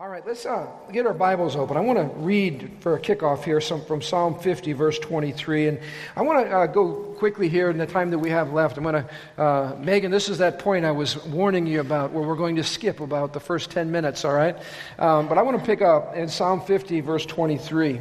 All right, let's uh, get our Bibles open. I want to read for a kickoff here some from Psalm 50, verse 23. And I want to uh, go quickly here in the time that we have left. I'm going to, uh, Megan, this is that point I was warning you about where we're going to skip about the first 10 minutes, all right? Um, but I want to pick up in Psalm 50, verse 23.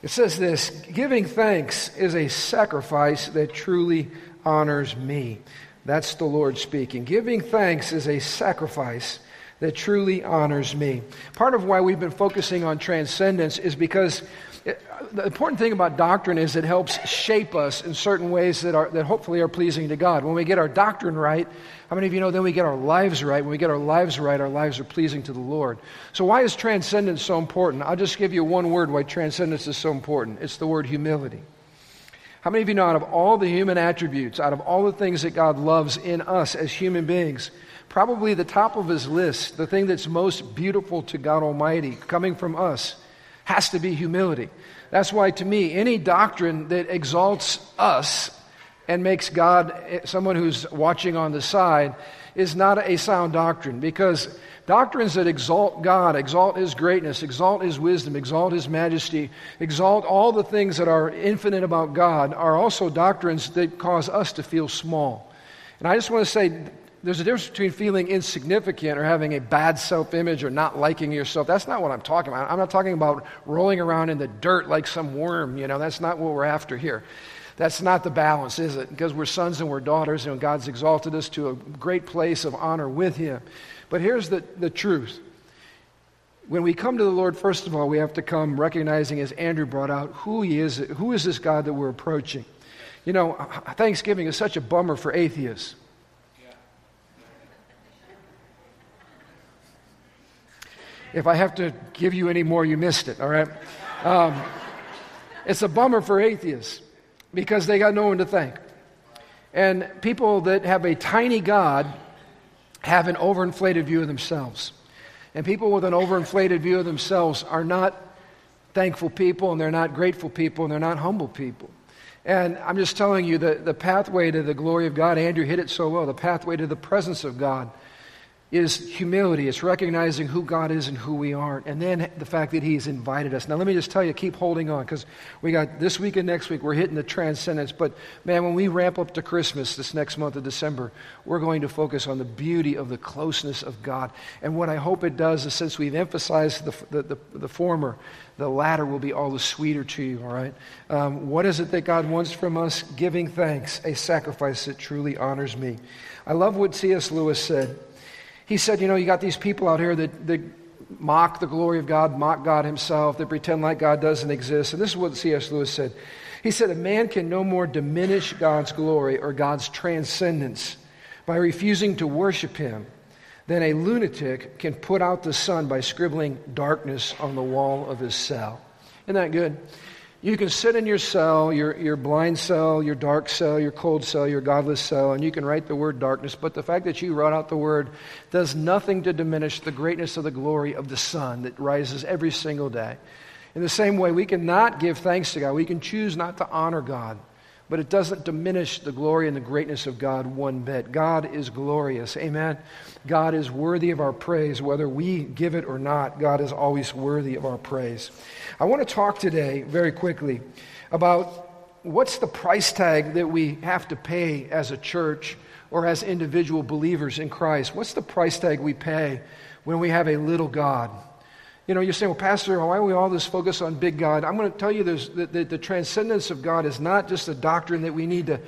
It says this Giving thanks is a sacrifice that truly honors me. That's the Lord speaking. Giving thanks is a sacrifice that truly honors me. Part of why we've been focusing on transcendence is because it, the important thing about doctrine is it helps shape us in certain ways that, are, that hopefully are pleasing to God. When we get our doctrine right, how many of you know then we get our lives right? When we get our lives right, our lives are pleasing to the Lord. So, why is transcendence so important? I'll just give you one word why transcendence is so important it's the word humility. How many of you know out of all the human attributes, out of all the things that God loves in us as human beings, probably the top of his list, the thing that's most beautiful to God Almighty coming from us, has to be humility. That's why, to me, any doctrine that exalts us and makes God eh, someone who's watching on the side is not a sound doctrine because doctrines that exalt God, exalt His greatness, exalt His wisdom, exalt His majesty, exalt all the things that are infinite about God are also doctrines that cause us to feel small. And I just want to say, there's a difference between feeling insignificant or having a bad self image or not liking yourself. That's not what I'm talking about. I'm not talking about rolling around in the dirt like some worm, you know. That's not what we're after here. That's not the balance, is it? Because we're sons and we're daughters, and God's exalted us to a great place of honor with Him. But here's the, the truth. When we come to the Lord, first of all, we have to come recognizing, as Andrew brought out, who He is. Who is this God that we're approaching? You know, Thanksgiving is such a bummer for atheists. If I have to give you any more, you missed it, all right? Um, it's a bummer for atheists because they got no one to thank. And people that have a tiny God have an overinflated view of themselves. And people with an overinflated view of themselves are not thankful people, and they're not grateful people, and they're not humble people. And I'm just telling you that the pathway to the glory of God, Andrew hit it so well, the pathway to the presence of God is humility. It's recognizing who God is and who we aren't. And then the fact that He's invited us. Now, let me just tell you, keep holding on because we got this week and next week, we're hitting the transcendence. But man, when we ramp up to Christmas this next month of December, we're going to focus on the beauty of the closeness of God. And what I hope it does is since we've emphasized the, the, the, the former, the latter will be all the sweeter to you, all right? Um, what is it that God wants from us? Giving thanks, a sacrifice that truly honors me. I love what C.S. Lewis said. He said, You know, you got these people out here that, that mock the glory of God, mock God Himself, that pretend like God doesn't exist. And this is what C.S. Lewis said. He said, A man can no more diminish God's glory or God's transcendence by refusing to worship Him than a lunatic can put out the sun by scribbling darkness on the wall of his cell. Isn't that good? You can sit in your cell, your, your blind cell, your dark cell, your cold cell, your godless cell, and you can write the word darkness, but the fact that you wrote out the word does nothing to diminish the greatness of the glory of the sun that rises every single day. In the same way, we cannot give thanks to God. We can choose not to honor God but it doesn't diminish the glory and the greatness of God one bit. God is glorious. Amen. God is worthy of our praise. Whether we give it or not, God is always worthy of our praise. I want to talk today, very quickly, about what's the price tag that we have to pay as a church or as individual believers in Christ. What's the price tag we pay when we have a little God? You know, you're saying, well, Pastor, why are we all this focus on big God? I'm going to tell you that the, the transcendence of God is not just a doctrine that we need to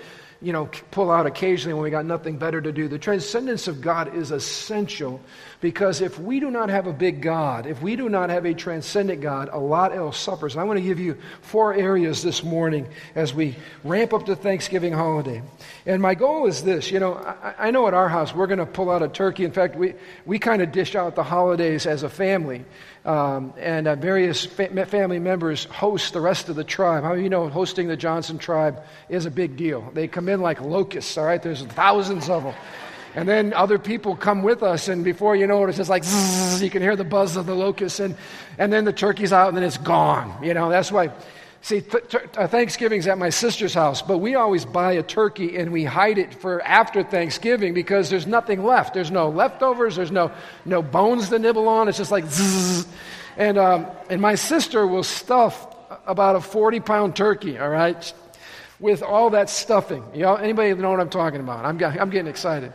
you know, pull out occasionally when we got nothing better to do. The transcendence of God is essential because if we do not have a big God, if we do not have a transcendent God, a lot else suffers. And I want to give you four areas this morning as we ramp up the Thanksgiving holiday. And my goal is this you know, I, I know at our house we're going to pull out a turkey. In fact, we, we kind of dish out the holidays as a family. Um, and uh, various fa- family members host the rest of the tribe. How you know hosting the Johnson tribe is a big deal? They come in like locusts, all right? There's thousands of them. And then other people come with us, and before you know it, it's just like zzz, you can hear the buzz of the locusts, and, and then the turkey's out, and then it's gone. You know, that's why See, th- th- uh, Thanksgiving's at my sister's house, but we always buy a turkey and we hide it for after Thanksgiving because there's nothing left. There's no leftovers. There's no no bones to nibble on. It's just like. And um, and my sister will stuff about a 40 pound turkey. All right, with all that stuffing. You know, anybody know what I'm talking about? I'm I'm getting excited.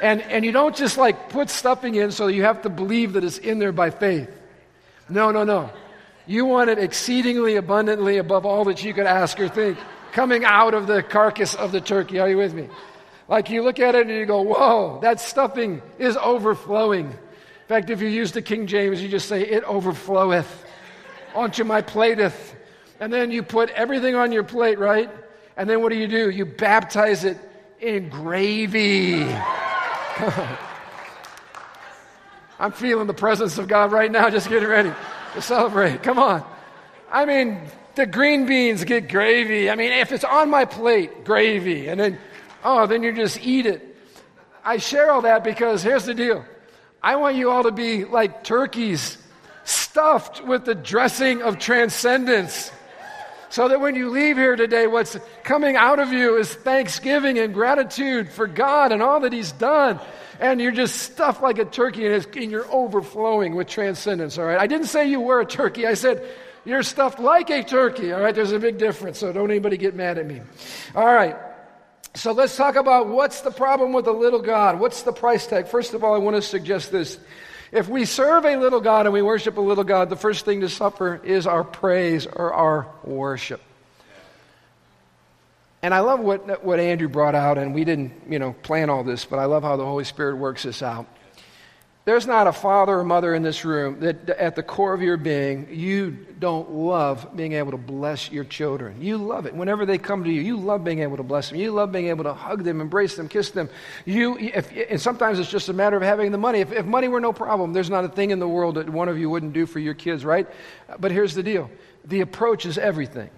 And and you don't just like put stuffing in so you have to believe that it's in there by faith. No, no, no. You want it exceedingly abundantly above all that you could ask or think, coming out of the carcass of the turkey. Are you with me? Like you look at it and you go, whoa, that stuffing is overflowing. In fact, if you use the King James, you just say, it overfloweth onto my plateth. And then you put everything on your plate, right? And then what do you do? You baptize it in gravy. I'm feeling the presence of God right now, just getting ready to celebrate. Come on. I mean, the green beans get gravy. I mean, if it's on my plate, gravy. And then, oh, then you just eat it. I share all that because here's the deal I want you all to be like turkeys, stuffed with the dressing of transcendence. So that when you leave here today, what's coming out of you is thanksgiving and gratitude for God and all that He's done and you're just stuffed like a turkey and, and you're overflowing with transcendence, all right? I didn't say you were a turkey. I said you're stuffed like a turkey, all right? There's a big difference, so don't anybody get mad at me. All right. So let's talk about what's the problem with a little God? What's the price tag? First of all, I want to suggest this. If we serve a little God and we worship a little God, the first thing to suffer is our praise or our worship. And I love what, what Andrew brought out, and we didn't, you know, plan all this, but I love how the Holy Spirit works this out. There's not a father or mother in this room that at the core of your being, you don't love being able to bless your children. You love it. Whenever they come to you, you love being able to bless them. You love being able to hug them, embrace them, kiss them. You, if, and sometimes it's just a matter of having the money. If, if money were no problem, there's not a thing in the world that one of you wouldn't do for your kids, right? But here's the deal the approach is everything.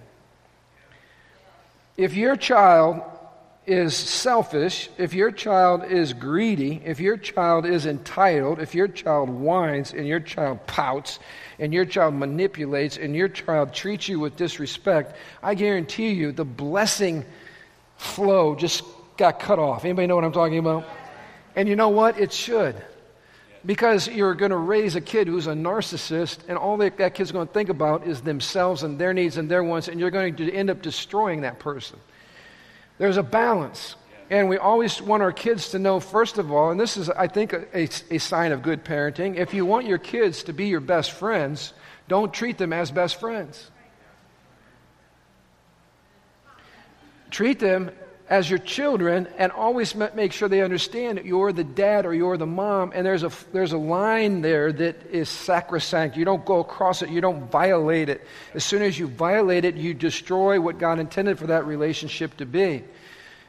If your child is selfish, if your child is greedy, if your child is entitled, if your child whines and your child pouts and your child manipulates and your child treats you with disrespect, I guarantee you the blessing flow just got cut off. Anybody know what I'm talking about? And you know what? It should. Because you're going to raise a kid who's a narcissist, and all that, that kid's going to think about is themselves and their needs and their wants, and you're going to end up destroying that person. There's a balance. And we always want our kids to know, first of all, and this is, I think, a, a, a, sign of good parenting. If you want your kids to be your best friends, don't treat them as best friends. Treat them as your children and always make sure they understand that you're the dad or you're the mom and there's a, there's a line there that is sacrosanct. You don't go across it. You don't violate it. As soon as you violate it you destroy what god intended for that relationship to be.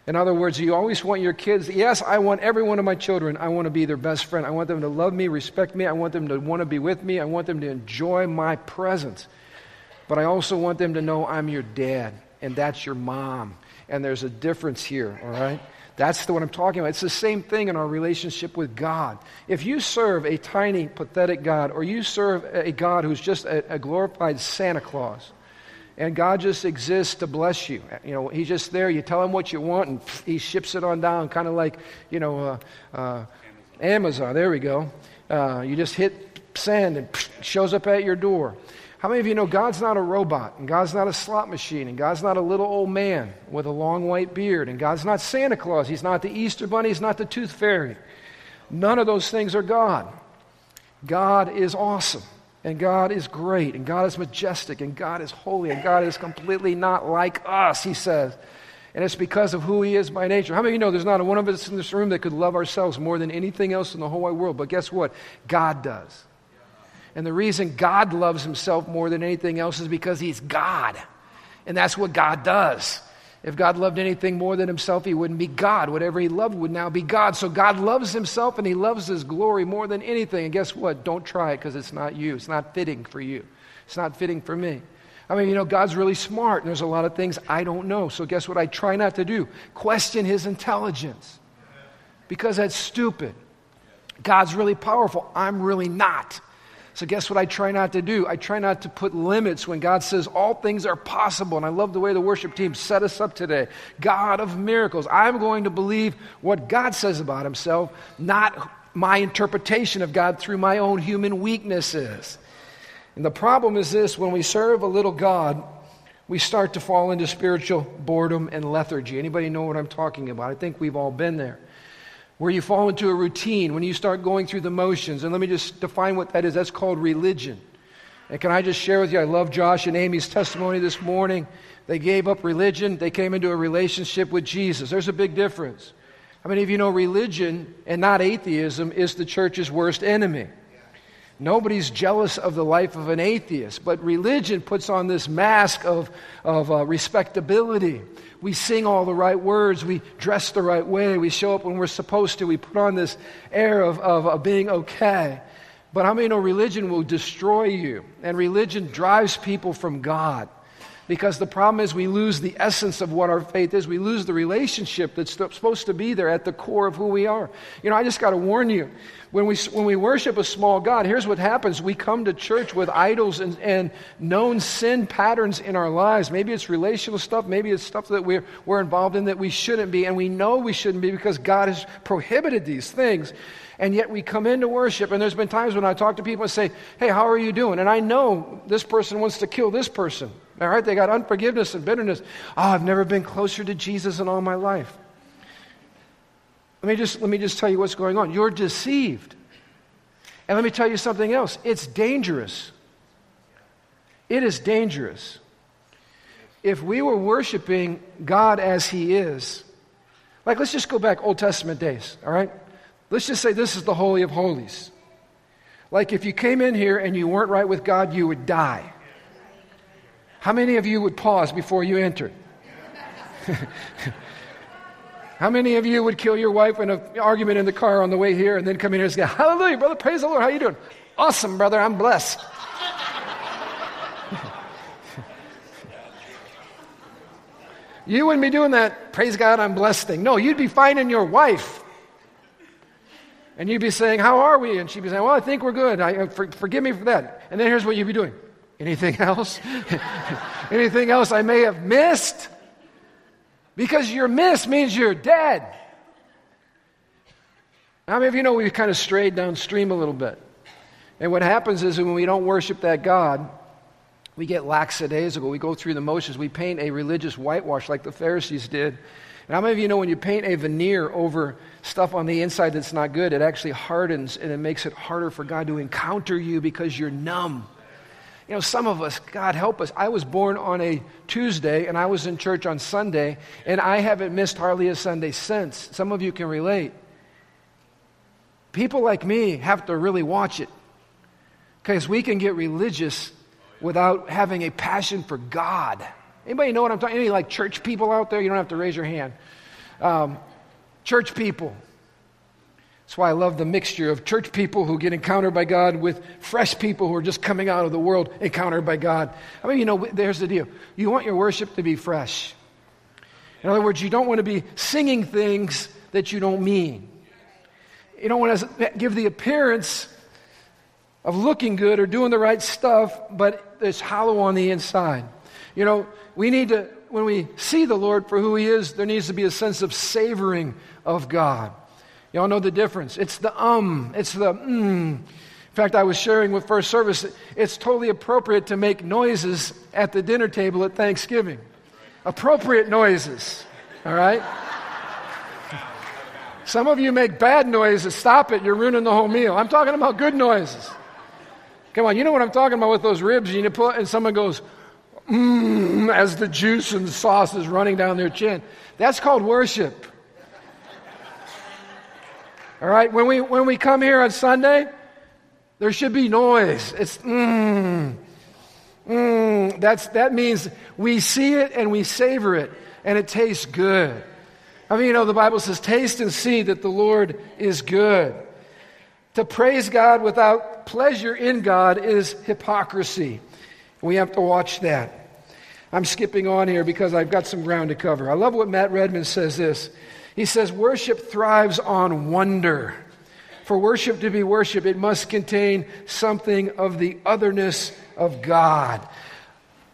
In other words you always want your kids yes i want every one of my children. I want to be their best friend. I want them to love me respect me. I want them to want to be with me. I want them to enjoy my presence. But i also want them to know i'm your dad and that's your mom and there's a difference here, all right? That's the, what I'm talking about. It's the same thing in our relationship with God. If you serve a tiny, pathetic God, or you serve a God who's just a, a glorified Santa Claus, and God just exists to bless you. You know, He's just there. You tell Him what you want, and He ships it on down, kind of like, you know, uh, uh, Amazon. There we go. Uh, you just hit send, and shows up at your door. How many of you know God's not a robot, and God's not a slot machine, and God's not a little old man with a long white beard, and God's not Santa Claus, He's not the Easter Bunny, He's not the Tooth Fairy. None of those things are God. God is awesome, and God is great, and God is majestic, and God is holy, and God is completely not like us, He says. And it's because of who He is by nature. How many of you know there's not one of us in this room that could love ourselves more than anything else in the whole wide world? But guess what? God does. And the reason God loves himself more than anything else is because he's God. And that's what God does. If God loved anything more than himself, he wouldn't be God. Whatever he loved would now be God. So God loves himself and he loves his glory more than anything. And guess what? Don't try it because it's not you. It's not fitting for you. It's not fitting for me. I mean, you know, God's really smart and there's a lot of things I don't know. So guess what I try not to do? Question his intelligence because that's stupid. God's really powerful. I'm really not. So, guess what I try not to do? I try not to put limits when God says all things are possible. And I love the way the worship team set us up today. God of miracles. I'm going to believe what God says about himself, not my interpretation of God through my own human weaknesses. And the problem is this when we serve a little God, we start to fall into spiritual boredom and lethargy. Anybody know what I'm talking about? I think we've all been there. Where you fall into a routine, when you start going through the motions. And let me just define what that is. That's called religion. And can I just share with you? I love Josh and Amy's testimony this morning. They gave up religion, they came into a relationship with Jesus. There's a big difference. How many of you know religion and not atheism is the church's worst enemy? Nobody's jealous of the life of an atheist, but religion puts on this mask of, of uh, respectability. We sing all the right words, we dress the right way, we show up when we're supposed to, we put on this air of, of, of being okay. But how many know religion will destroy you? And religion drives people from God. Because the problem is, we lose the essence of what our faith is. We lose the relationship that's supposed to be there at the core of who we are. You know, I just got to warn you when we, when we worship a small God, here's what happens. We come to church with idols and, and known sin patterns in our lives. Maybe it's relational stuff, maybe it's stuff that we're, we're involved in that we shouldn't be, and we know we shouldn't be because God has prohibited these things. And yet we come into worship, and there's been times when I talk to people and say, Hey, how are you doing? And I know this person wants to kill this person. All right, they got unforgiveness and bitterness. Oh, I've never been closer to Jesus in all my life. Let me just, let me just tell you what's going on. You're deceived. And let me tell you something else it's dangerous. It is dangerous. If we were worshiping God as He is, like let's just go back Old Testament days, all right? Let's just say this is the Holy of Holies. Like if you came in here and you weren't right with God, you would die. How many of you would pause before you entered? How many of you would kill your wife in an argument in the car on the way here and then come in here and say, Hallelujah, brother, praise the Lord, how are you doing? Awesome, brother, I'm blessed. you wouldn't be doing that, praise God, I'm blessed thing. No, you'd be finding your wife. And you'd be saying, How are we? And she'd be saying, Well, I think we're good. I, uh, for, forgive me for that. And then here's what you'd be doing Anything else? Anything else I may have missed? Because you're missed means you're dead. How many of you know we've kind of strayed downstream a little bit? And what happens is when we don't worship that God, we get lackadaisical. We go through the motions. We paint a religious whitewash like the Pharisees did. And how many of you know when you paint a veneer over stuff on the inside that's not good, it actually hardens and it makes it harder for God to encounter you because you're numb. You know, some of us, God help us. I was born on a Tuesday and I was in church on Sunday, and I haven't missed hardly a Sunday since. Some of you can relate. People like me have to really watch it because we can get religious without having a passion for God. Anybody know what I'm talking? Any like church people out there? You don't have to raise your hand. Um, church people. That's why I love the mixture of church people who get encountered by God with fresh people who are just coming out of the world encountered by God. I mean, you know, there's the deal. You want your worship to be fresh. In other words, you don't want to be singing things that you don't mean. You don't want to give the appearance of looking good or doing the right stuff, but it's hollow on the inside. You know, we need to, when we see the Lord for who He is, there needs to be a sense of savoring of God. Y'all know the difference. It's the um, it's the mm. In fact, I was sharing with first service, it's totally appropriate to make noises at the dinner table at Thanksgiving. Appropriate noises, all right? Some of you make bad noises. Stop it. You're ruining the whole meal. I'm talking about good noises. Come on, you know what I'm talking about with those ribs. You put, and someone goes, mmm, as the juice and the sauce is running down their chin. That's called worship. All right, when we, when we come here on Sunday, there should be noise. It's mmm, mmm. That's, that means we see it and we savor it, and it tastes good. I mean, you know, the Bible says, taste and see that the Lord is good. To praise God without pleasure in God is hypocrisy. We have to watch that. I'm skipping on here because I've got some ground to cover. I love what Matt Redman says this. He says, Worship thrives on wonder. For worship to be worship, it must contain something of the otherness of God.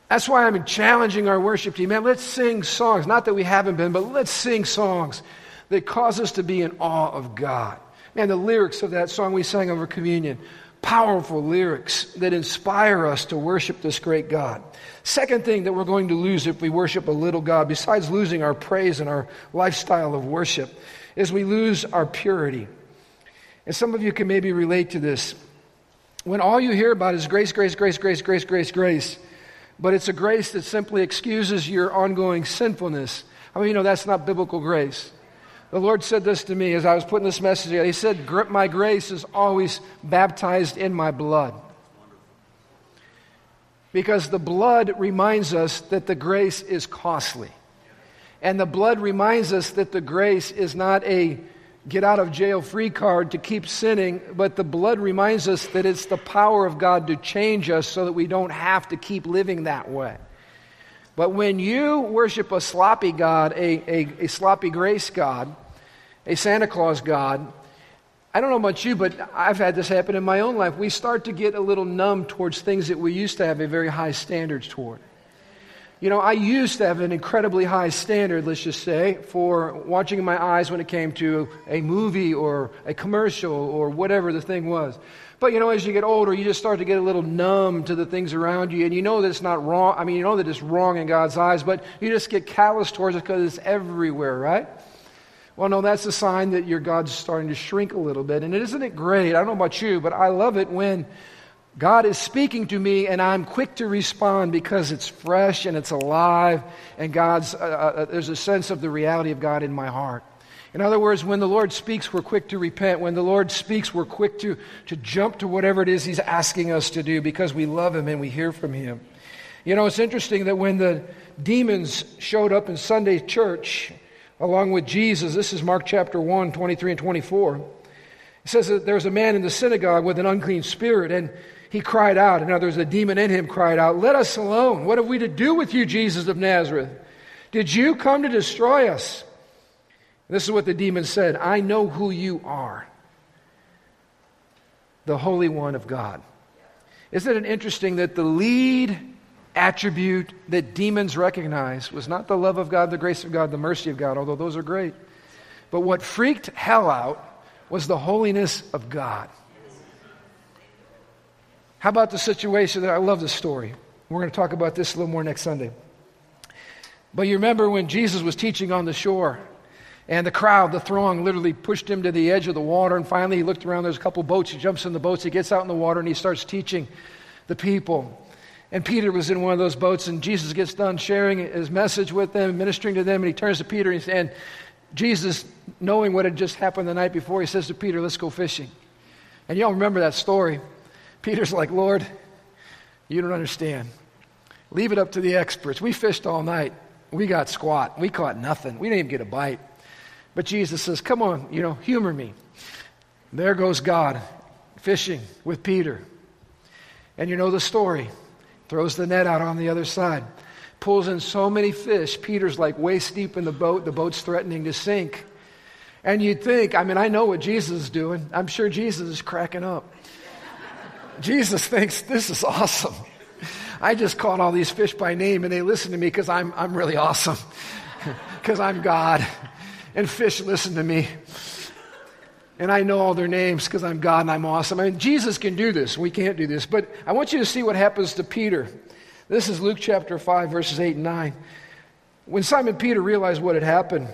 That's why I'm challenging our worship team. Man, let's sing songs. Not that we haven't been, but let's sing songs that cause us to be in awe of God. Man, the lyrics of that song we sang over communion, powerful lyrics that inspire us to worship this great God. Second thing that we're going to lose if we worship a little God, besides losing our praise and our lifestyle of worship, is we lose our purity. And some of you can maybe relate to this. When all you hear about is grace, grace, grace, grace, grace, grace, grace, but it's a grace that simply excuses your ongoing sinfulness. I mean, you know, that's not biblical grace. The Lord said this to me as I was putting this message together. He said, My grace is always baptized in my blood. Because the blood reminds us that the grace is costly. And the blood reminds us that the grace is not a get out of jail free card to keep sinning, but the blood reminds us that it's the power of God to change us so that we don't have to keep living that way. But when you worship a sloppy God, a, a, a sloppy grace God, a Santa Claus God, I don't know about you, but I've had this happen in my own life. We start to get a little numb towards things that we used to have a very high standards toward. You know, I used to have an incredibly high standard, let's just say, for watching my eyes when it came to a movie or a commercial or whatever the thing was. But you know, as you get older, you just start to get a little numb to the things around you, and you know that it's not wrong. I mean, you know that it's wrong in God's eyes, but you just get callous towards it because it's everywhere, right? Well, no, that's a sign that your God's starting to shrink a little bit. And isn't it great? I don't know about you, but I love it when God is speaking to me, and I'm quick to respond because it's fresh and it's alive, and God's, uh, uh, uh, there's a sense of the reality of God in my heart. In other words, when the Lord speaks, we're quick to repent. When the Lord speaks, we're quick to, to jump to whatever it is He's asking us to do because we love Him and we hear from Him. You know, it's interesting that when the demons showed up in Sunday church along with Jesus, this is Mark chapter 1, 23 and 24. It says that there was a man in the synagogue with an unclean spirit, and he cried out. In other words, the demon in him cried out, Let us alone. What have we to do with you, Jesus of Nazareth? Did you come to destroy us? This is what the demon said I know who you are, the Holy One of God. Isn't it interesting that the lead attribute that demons recognize was not the love of God, the grace of God, the mercy of God, although those are great. But what freaked hell out was the holiness of God. How about the situation that I love this story? We're going to talk about this a little more next Sunday. But you remember when Jesus was teaching on the shore, and the crowd, the throng, literally pushed him to the edge of the water, and finally he looked around, there's a couple boats, he jumps in the boats, he gets out in the water, and he starts teaching the people. And Peter was in one of those boats, and Jesus gets done sharing his message with them, ministering to them, and he turns to Peter and, and Jesus, knowing what had just happened the night before, he says to Peter, Let's go fishing. And y'all remember that story. Peter's like, Lord, you don't understand. Leave it up to the experts. We fished all night. We got squat. We caught nothing. We didn't even get a bite. But Jesus says, Come on, you know, humor me. There goes God fishing with Peter. And you know the story. Throws the net out on the other side. Pulls in so many fish. Peter's like waist deep in the boat. The boat's threatening to sink. And you'd think, I mean, I know what Jesus is doing. I'm sure Jesus is cracking up. Jesus thinks this is awesome. I just caught all these fish by name and they listen to me because I'm, I'm really awesome, because I'm God. And fish listen to me. And I know all their names because I'm God and I'm awesome. I mean, Jesus can do this. We can't do this. But I want you to see what happens to Peter. This is Luke chapter 5, verses 8 and 9. When Simon Peter realized what had happened,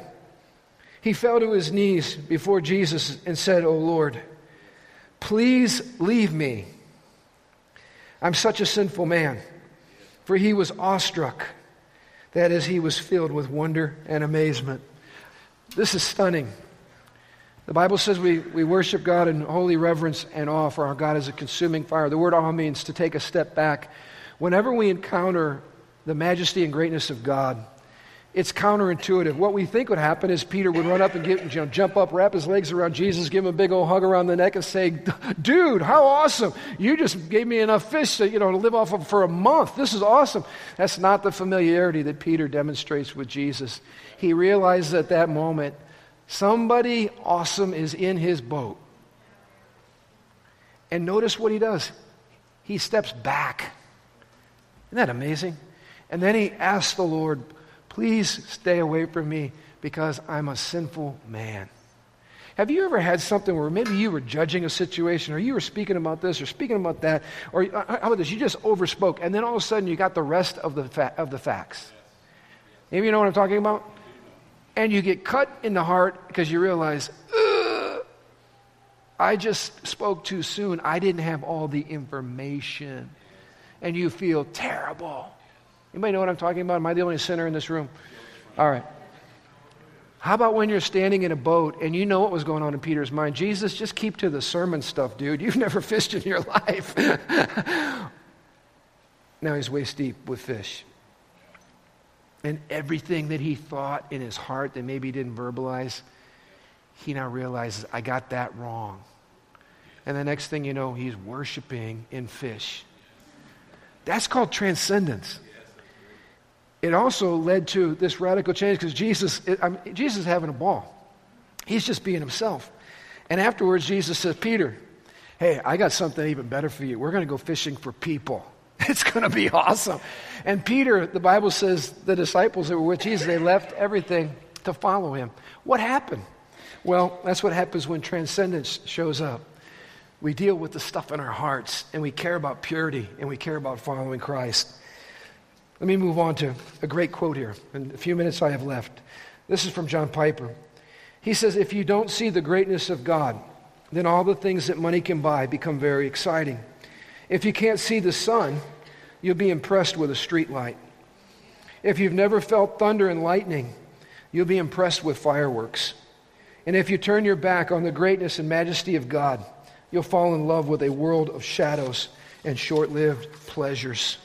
he fell to his knees before Jesus and said, O Lord, please leave me I'm such a sinful man. For he was awestruck. That is, he was filled with wonder and amazement. This is stunning. The Bible says we, we worship God in holy reverence and awe, for our God is a consuming fire. The word awe means to take a step back. Whenever we encounter the majesty and greatness of God, it's counterintuitive. What we think would happen is Peter would run up and get, you know, jump up, wrap his legs around Jesus, give him a big old hug around the neck, and say, "Dude, how awesome! You just gave me enough fish to, you know, to live off of for a month. This is awesome." That's not the familiarity that Peter demonstrates with Jesus. He realizes at that moment somebody awesome is in his boat. And notice what he does. He steps back. Isn't that amazing? And then he asks the Lord, Please stay away from me because I'm a sinful man. Have you ever had something where maybe you were judging a situation or you were speaking about this or speaking about that or uh, how about this? You just overspoke and then all of a sudden you got the rest of the, fa- of the facts. Maybe you know what I'm talking about? And you get cut in the heart because you realize, I just spoke too soon. I didn't have all the information. And you feel terrible. Anybody know what I'm talking about? Am I the only sinner in this room? All right. How about when you're standing in a boat and you know what was going on in Peter's mind? Jesus, just keep to the sermon stuff, dude. You've never fished in your life. now he's waist deep with fish. And everything that he thought in his heart that maybe he didn't verbalize, he now realizes, I got that wrong. And the next thing you know, he's worshiping in fish. That's called transcendence. It also led to this radical change because Jesus, I mean, Jesus is having a ball. He's just being himself. And afterwards, Jesus says, Peter, hey, I got something even better for you. We're going to go fishing for people. It's going to be awesome. And Peter, the Bible says, the disciples that were with Jesus, they left everything to follow him. What happened? Well, that's what happens when transcendence shows up. We deal with the stuff in our hearts, and we care about purity, and we care about following Christ. Let me move on to a great quote here in a few minutes I have left. This is from John Piper. He says, If you don't see the greatness of God, then all the things that money can buy become very exciting. If you can't see the sun, you'll be impressed with a street light. If you've never felt thunder and lightning, you'll be impressed with fireworks. And if you turn your back on the greatness and majesty of God, you'll fall in love with a world of shadows and short lived pleasures.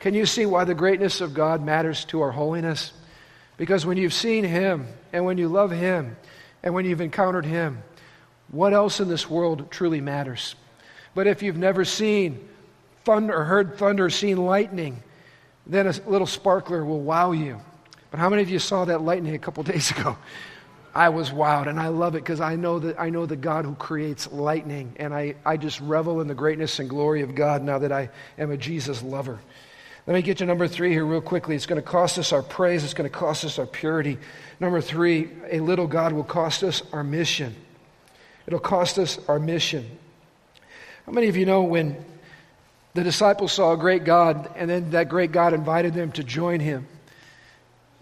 Can you see why the greatness of God matters to our holiness? Because when you've seen Him, and when you love Him, and when you've encountered Him, what else in this world truly matters? But if you've never seen thunder, or heard thunder, or seen lightning, then a little sparkler will wow you. But how many of you saw that lightning a couple days ago? I was wowed, and I love it because I know that I know the God who creates lightning, and I, I just revel in the greatness and glory of God now that I am a Jesus lover. Let me get to number three here real quickly. It's going to cost us our praise, it's going to cost us our purity. Number three, a little God will cost us our mission. It'll cost us our mission. How many of you know when the disciples saw a great God and then that great God invited them to join him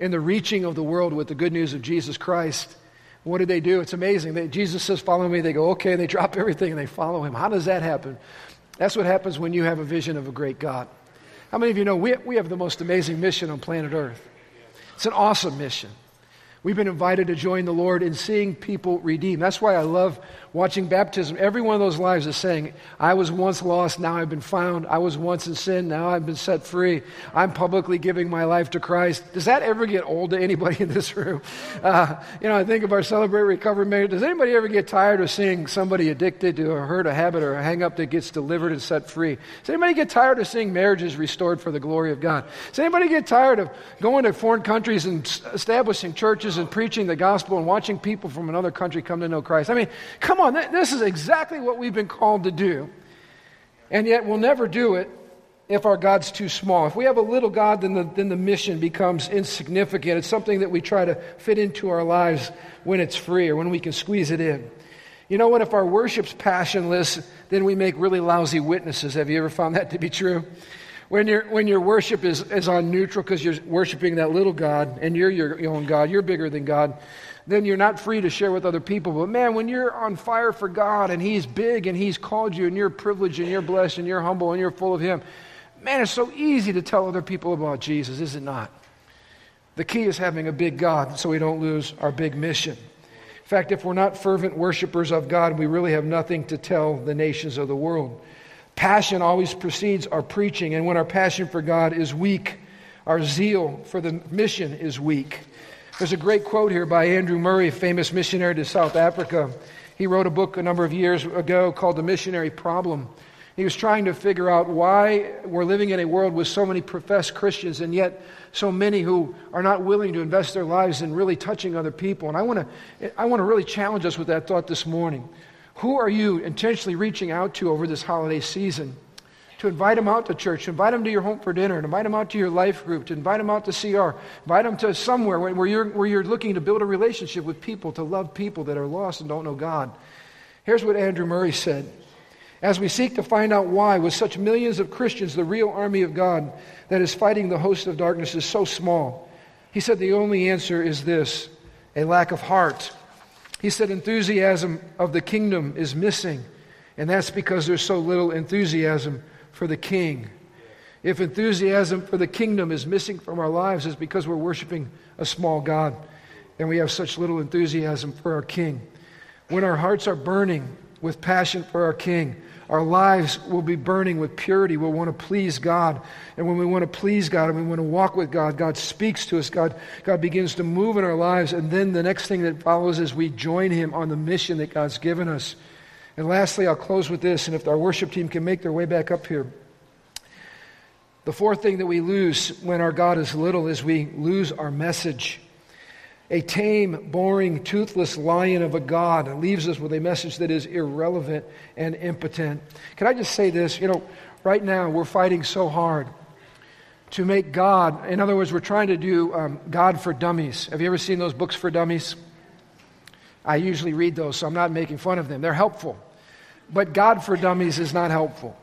in the reaching of the world with the good news of Jesus Christ? What did they do? It's amazing. They, Jesus says, Follow me. They go, Okay. And They drop everything and they follow him. How does that happen? That's what happens when you have a vision of a great God. How many of you know we, we have the most amazing mission on planet Earth? It's an awesome mission. We've been invited to join the Lord in seeing people redeemed. That's why I love watching baptism. Every one of those lives is saying, I was once lost, now I've been found. I was once in sin, now I've been set free. I'm publicly giving my life to Christ. Does that ever get old to anybody in this room? Uh, you know, I think of our Celebrate Recovery Mayor. Does anybody ever get tired of seeing somebody addicted to a hurt, a habit, or a hang up that gets delivered and set free? Does anybody get tired of seeing marriages restored for the glory of God? Does anybody get tired of going to foreign countries and establishing churches and preaching the gospel and watching people from another country come to know Christ. I mean, come on, this is exactly what we've been called to do. And yet we'll never do it if our God's too small. If we have a little God, then the, then the mission becomes insignificant. It's something that we try to fit into our lives when it's free or when we can squeeze it in. You know what? If our worship's passionless, then we make really lousy witnesses. Have you ever found that to be true? When, your when your worship is, is on neutral because you're worshiping that little God and you're your own God, you're bigger than God, then you're not free to share with other people. But man, when you're on fire for God and He's big and He's called you and you're privileged and you're blessed and you're humble and you're full of Him, man, it's so easy to tell other people about Jesus, is it not? The key is having a big God so we don't lose our big mission. In fact, if we're not fervent worshipers of God, we really have nothing to tell the nations of the world. Passion always precedes our preaching, and when our passion for God is weak, our zeal for the mission is weak. There's a great quote here by Andrew Murray, a famous missionary to South Africa. He wrote a book a number of years ago called The Missionary Problem. He was trying to figure out why we're living in a world with so many professed Christians and yet so many who are not willing to invest their lives in really touching other people. And I want to, I want to really challenge us with that thought this morning. Who are you intentionally reaching out to over this holiday season? To invite them out to church, to invite them to your home for dinner, to invite them out to your life group, to invite them out to CR, invite them to somewhere where you're, where you're looking to build a relationship with people, to love people that are lost and don't know God. Here's what Andrew Murray said As we seek to find out why, with such millions of Christians, the real army of God that is fighting the host of darkness is so small, he said the only answer is this a lack of heart. He said enthusiasm of the kingdom is missing, and that's because there's so little enthusiasm for the king. If enthusiasm for the kingdom is missing from our lives, it's because we're worshiping a small God and we have such little enthusiasm for our king. When our hearts are burning with passion for our king, our lives will be burning with purity. We'll want to please God. And when we want to please God and we want to walk with God, God speaks to us. God, God begins to move in our lives. And then the next thing that follows is we join Him on the mission that God's given us. And lastly, I'll close with this. And if our worship team can make their way back up here. The fourth thing that we lose when our God is little is we lose our message. A tame, boring, toothless lion of a God leaves us with a message that is irrelevant and impotent. Can I just say this? You know, right now we're fighting so hard to make God, in other words, we're trying to do um, God for dummies. Have you ever seen those books for dummies? I usually read those, so I'm not making fun of them. They're helpful. But God for dummies is not helpful.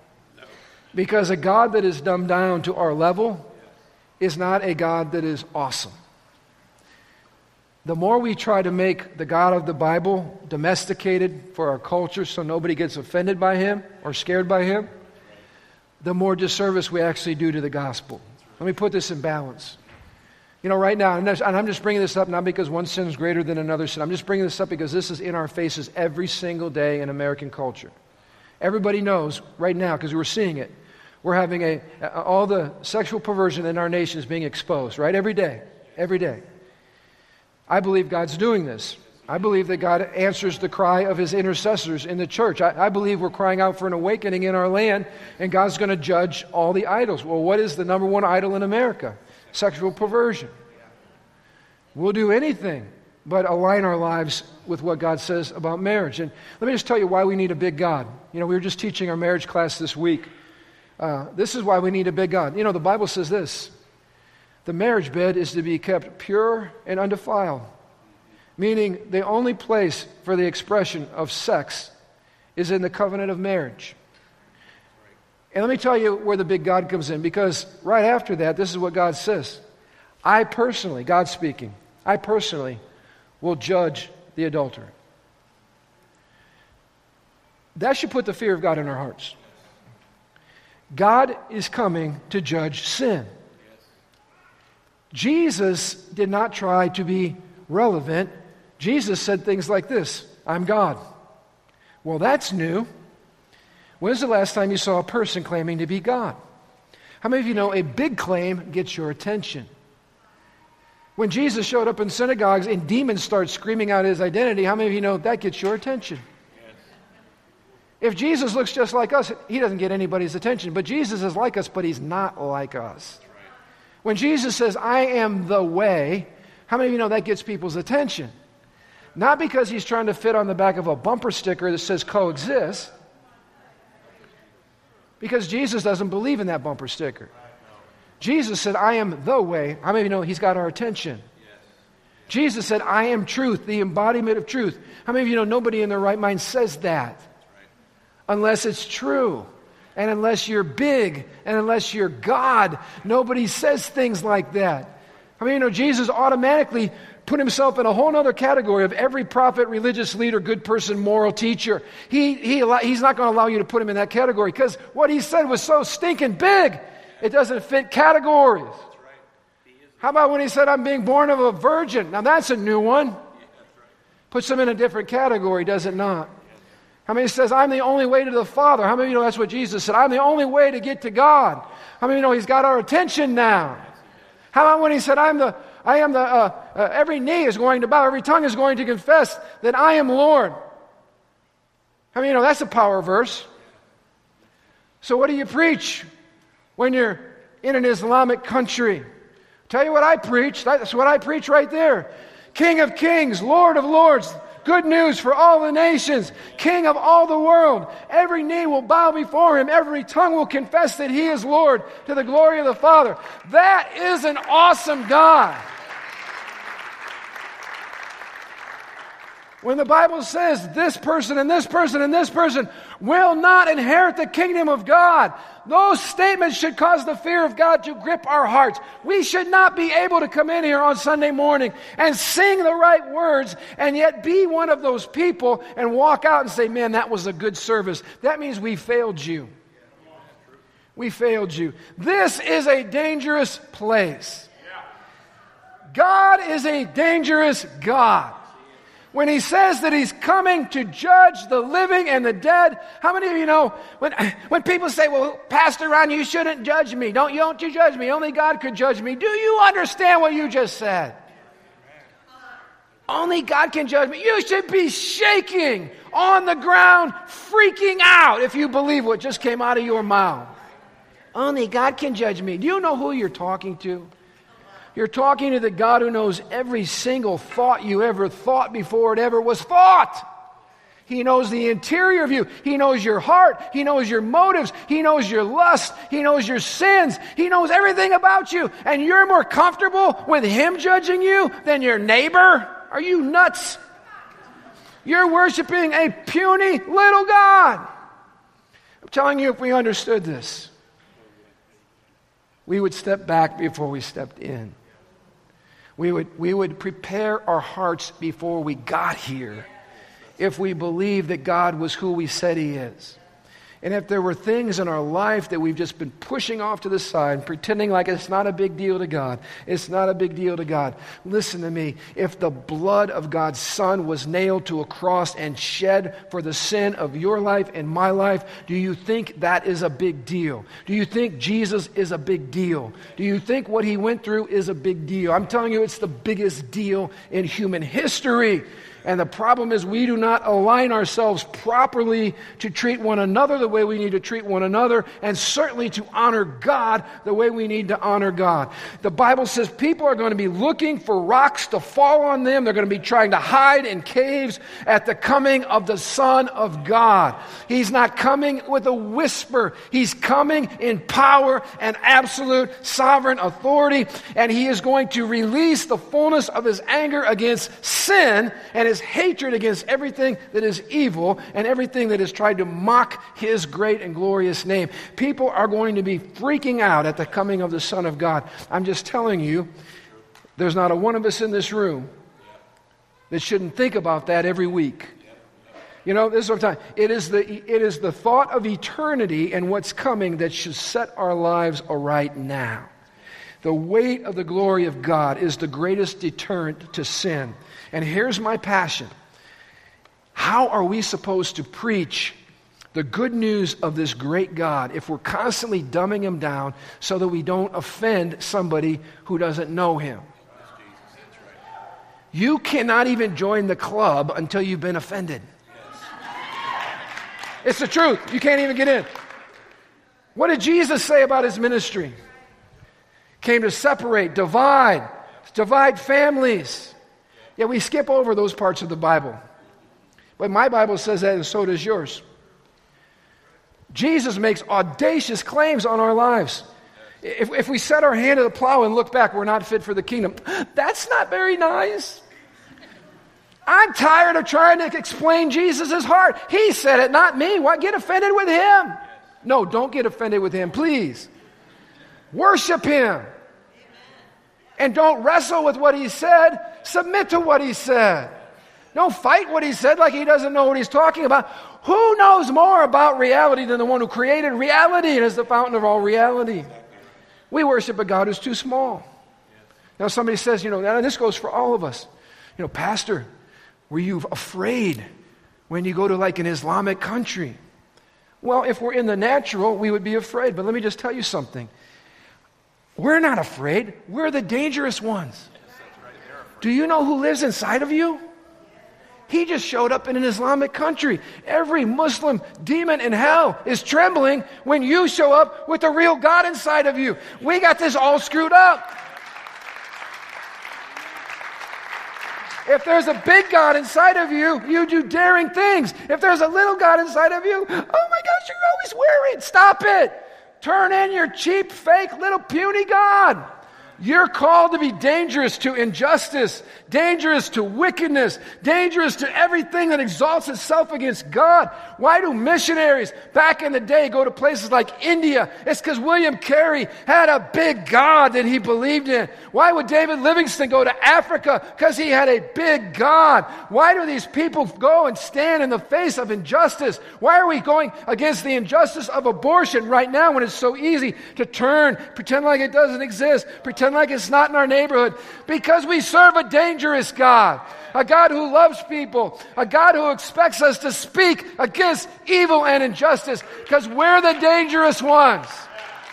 Because a God that is dumbed down to our level is not a God that is awesome. The more we try to make the God of the Bible domesticated for our culture so nobody gets offended by him or scared by him, the more disservice we actually do to the gospel. Let me put this in balance. You know, right now, and I'm just bringing this up not because one sin is greater than another sin. I'm just bringing this up because this is in our faces every single day in American culture. Everybody knows right now, because we're seeing it, we're having a, all the sexual perversion in our nation is being exposed, right? Every day. Every day. I believe God's doing this. I believe that God answers the cry of his intercessors in the church. I, I believe we're crying out for an awakening in our land, and God's going to judge all the idols. Well, what is the number one idol in America? Sexual perversion. We'll do anything but align our lives with what God says about marriage. And let me just tell you why we need a big God. You know, we were just teaching our marriage class this week. Uh, this is why we need a big God. You know, the Bible says this the marriage bed is to be kept pure and undefiled, meaning the only place for the expression of sex is in the covenant of marriage. And let me tell you where the big God comes in, because right after that, this is what God says. I personally, God speaking, I personally will judge the adulterer. That should put the fear of God in our hearts. God is coming to judge sin. Jesus did not try to be relevant. Jesus said things like this I'm God. Well, that's new. When's the last time you saw a person claiming to be God? How many of you know a big claim gets your attention? When Jesus showed up in synagogues and demons start screaming out his identity, how many of you know that gets your attention? If Jesus looks just like us, he doesn't get anybody's attention. But Jesus is like us, but he's not like us. When Jesus says, I am the way, how many of you know that gets people's attention? Not because he's trying to fit on the back of a bumper sticker that says coexist, because Jesus doesn't believe in that bumper sticker. Jesus said, I am the way. How many of you know he's got our attention? Jesus said, I am truth, the embodiment of truth. How many of you know nobody in their right mind says that? Unless it's true. And unless you're big and unless you're God, nobody says things like that. I mean, you know, Jesus automatically put himself in a whole other category of every prophet, religious leader, good person, moral teacher. He, he, he's not going to allow you to put him in that category because what he said was so stinking big, it doesn't fit categories. How about when he said, I'm being born of a virgin? Now that's a new one. Puts him in a different category, does it not? How many says, I'm the only way to the Father? How many of you know that's what Jesus said? I'm the only way to get to God. How many of you know He's got our attention now? How about when He said, I'm the, I am the, uh, uh, every knee is going to bow, every tongue is going to confess that I am Lord? I mean, you know that's a power verse? So what do you preach when you're in an Islamic country? Tell you what I preach. That's what I preach right there. King of kings, Lord of lords, Good news for all the nations. King of all the world. Every knee will bow before him. Every tongue will confess that he is Lord to the glory of the Father. That is an awesome God. When the Bible says this person and this person and this person will not inherit the kingdom of God, those statements should cause the fear of God to grip our hearts. We should not be able to come in here on Sunday morning and sing the right words and yet be one of those people and walk out and say, Man, that was a good service. That means we failed you. We failed you. This is a dangerous place. God is a dangerous God when he says that he's coming to judge the living and the dead, how many of you know when, when people say, well, Pastor Ron, you shouldn't judge me. Don't you, don't you judge me. Only God could judge me. Do you understand what you just said? Only God can judge me. You should be shaking on the ground, freaking out if you believe what just came out of your mouth. Only God can judge me. Do you know who you're talking to? You're talking to the God who knows every single thought you ever thought before it ever was thought. He knows the interior of you. He knows your heart. He knows your motives. He knows your lust. He knows your sins. He knows everything about you. And you're more comfortable with Him judging you than your neighbor? Are you nuts? You're worshiping a puny little God. I'm telling you, if we understood this, we would step back before we stepped in. We would, we would prepare our hearts before we got here if we believe that God was who we said He is. And if there were things in our life that we've just been pushing off to the side, pretending like it's not a big deal to God, it's not a big deal to God. Listen to me. If the blood of God's Son was nailed to a cross and shed for the sin of your life and my life, do you think that is a big deal? Do you think Jesus is a big deal? Do you think what he went through is a big deal? I'm telling you, it's the biggest deal in human history. And the problem is, we do not align ourselves properly to treat one another the way we need to treat one another, and certainly to honor God the way we need to honor God. The Bible says people are going to be looking for rocks to fall on them. They're going to be trying to hide in caves at the coming of the Son of God. He's not coming with a whisper, He's coming in power and absolute sovereign authority, and He is going to release the fullness of His anger against sin and his hatred against everything that is evil and everything that has tried to mock his great and glorious name. People are going to be freaking out at the coming of the Son of God. I'm just telling you, there's not a one of us in this room that shouldn't think about that every week. You know, this is what I'm. It is the it is the thought of eternity and what's coming that should set our lives aright now. The weight of the glory of God is the greatest deterrent to sin. And here's my passion How are we supposed to preach the good news of this great God if we're constantly dumbing him down so that we don't offend somebody who doesn't know him? You cannot even join the club until you've been offended. It's the truth. You can't even get in. What did Jesus say about his ministry? Came to separate, divide, divide families. Yeah, we skip over those parts of the Bible. But my Bible says that, and so does yours. Jesus makes audacious claims on our lives. If, if we set our hand to the plow and look back, we're not fit for the kingdom. That's not very nice. I'm tired of trying to explain Jesus' heart. He said it, not me. Why get offended with him? No, don't get offended with him, please. Worship him. And don't wrestle with what he said. Submit to what he said. Don't fight what he said like he doesn't know what he's talking about. Who knows more about reality than the one who created reality and is the fountain of all reality? We worship a God who's too small. Now, somebody says, you know, and this goes for all of us. You know, Pastor, were you afraid when you go to like an Islamic country? Well, if we're in the natural, we would be afraid. But let me just tell you something. We're not afraid. We're the dangerous ones. Do you know who lives inside of you? He just showed up in an Islamic country. Every Muslim demon in hell is trembling when you show up with the real God inside of you. We got this all screwed up. If there's a big God inside of you, you do daring things. If there's a little God inside of you, oh my gosh, you're always worried. Stop it. Turn in your cheap, fake, little puny God. You're called to be dangerous to injustice, dangerous to wickedness, dangerous to everything that exalts itself against God. Why do missionaries back in the day go to places like India? It's because William Carey had a big God that he believed in. Why would David Livingstone go to Africa? Because he had a big God. Why do these people go and stand in the face of injustice? Why are we going against the injustice of abortion right now when it's so easy to turn, pretend like it doesn't exist, pretend pretend like it's not in our neighborhood because we serve a dangerous God. A God who loves people, a God who expects us to speak against evil and injustice because we're the dangerous ones.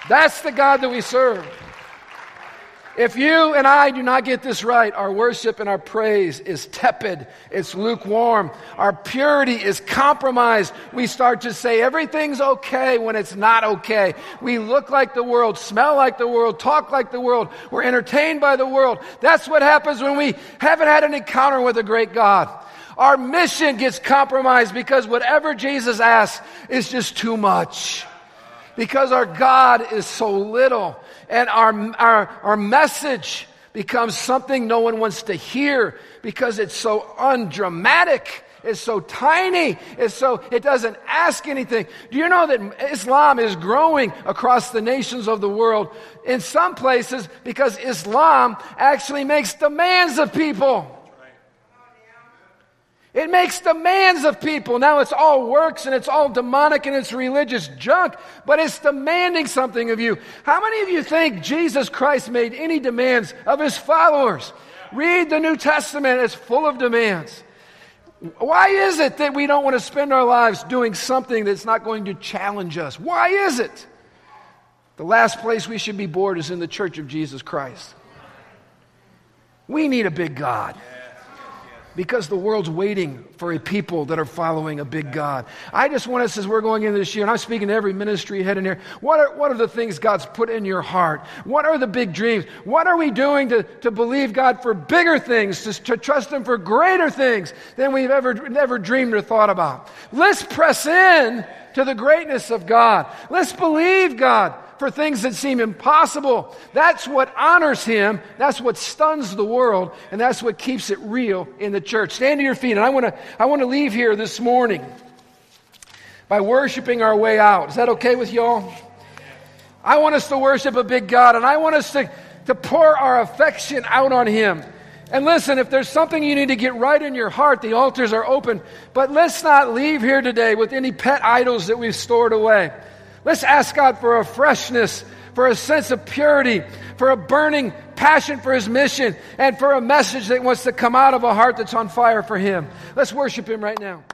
That's the God that we serve. If you and I do not get this right, our worship and our praise is tepid, it's lukewarm, our purity is compromised. We start to say everything's okay when it's not okay. We look like the world, smell like the world, talk like the world, we're entertained by the world. That's what happens when we haven't had an encounter with a great God. Our mission gets compromised because whatever Jesus asks is just too much. Because our God is so little and our, our, our message becomes something no one wants to hear because it's so undramatic. It's so tiny. It's so, it doesn't ask anything. Do you know that Islam is growing across the nations of the world in some places because Islam actually makes demands of people. It makes demands of people. Now it's all works and it's all demonic and it's religious junk, but it's demanding something of you. How many of you think Jesus Christ made any demands of his followers? Read the New Testament, it's full of demands. Why is it that we don't want to spend our lives doing something that's not going to challenge us? Why is it? The last place we should be bored is in the church of Jesus Christ. We need a big God because the world's waiting for a people that are following a big God. I just want us, as we're going into this year, and I'm speaking to every ministry head in here, what are, what are the things God's put in your heart? What are the big dreams? What are we doing to, to believe God for bigger things, to, to trust Him for greater things than we've ever, never dreamed or thought about? Let's press in to the greatness of God. Let's believe God for things that seem impossible. That's what honors him. That's what stuns the world. And that's what keeps it real in the church. Stand to your feet. And I want to, I want to leave here this morning by worshiping our way out. Is that okay with y'all? I want us to worship a big God and I want us to, to pour our affection out on him. And listen, if there's something you need to get right in your heart, the altars are open. But let's not leave here today with any pet idols that we've stored away. Let's ask God for a freshness, for a sense of purity, for a burning passion for His mission, and for a message that wants to come out of a heart that's on fire for Him. Let's worship Him right now.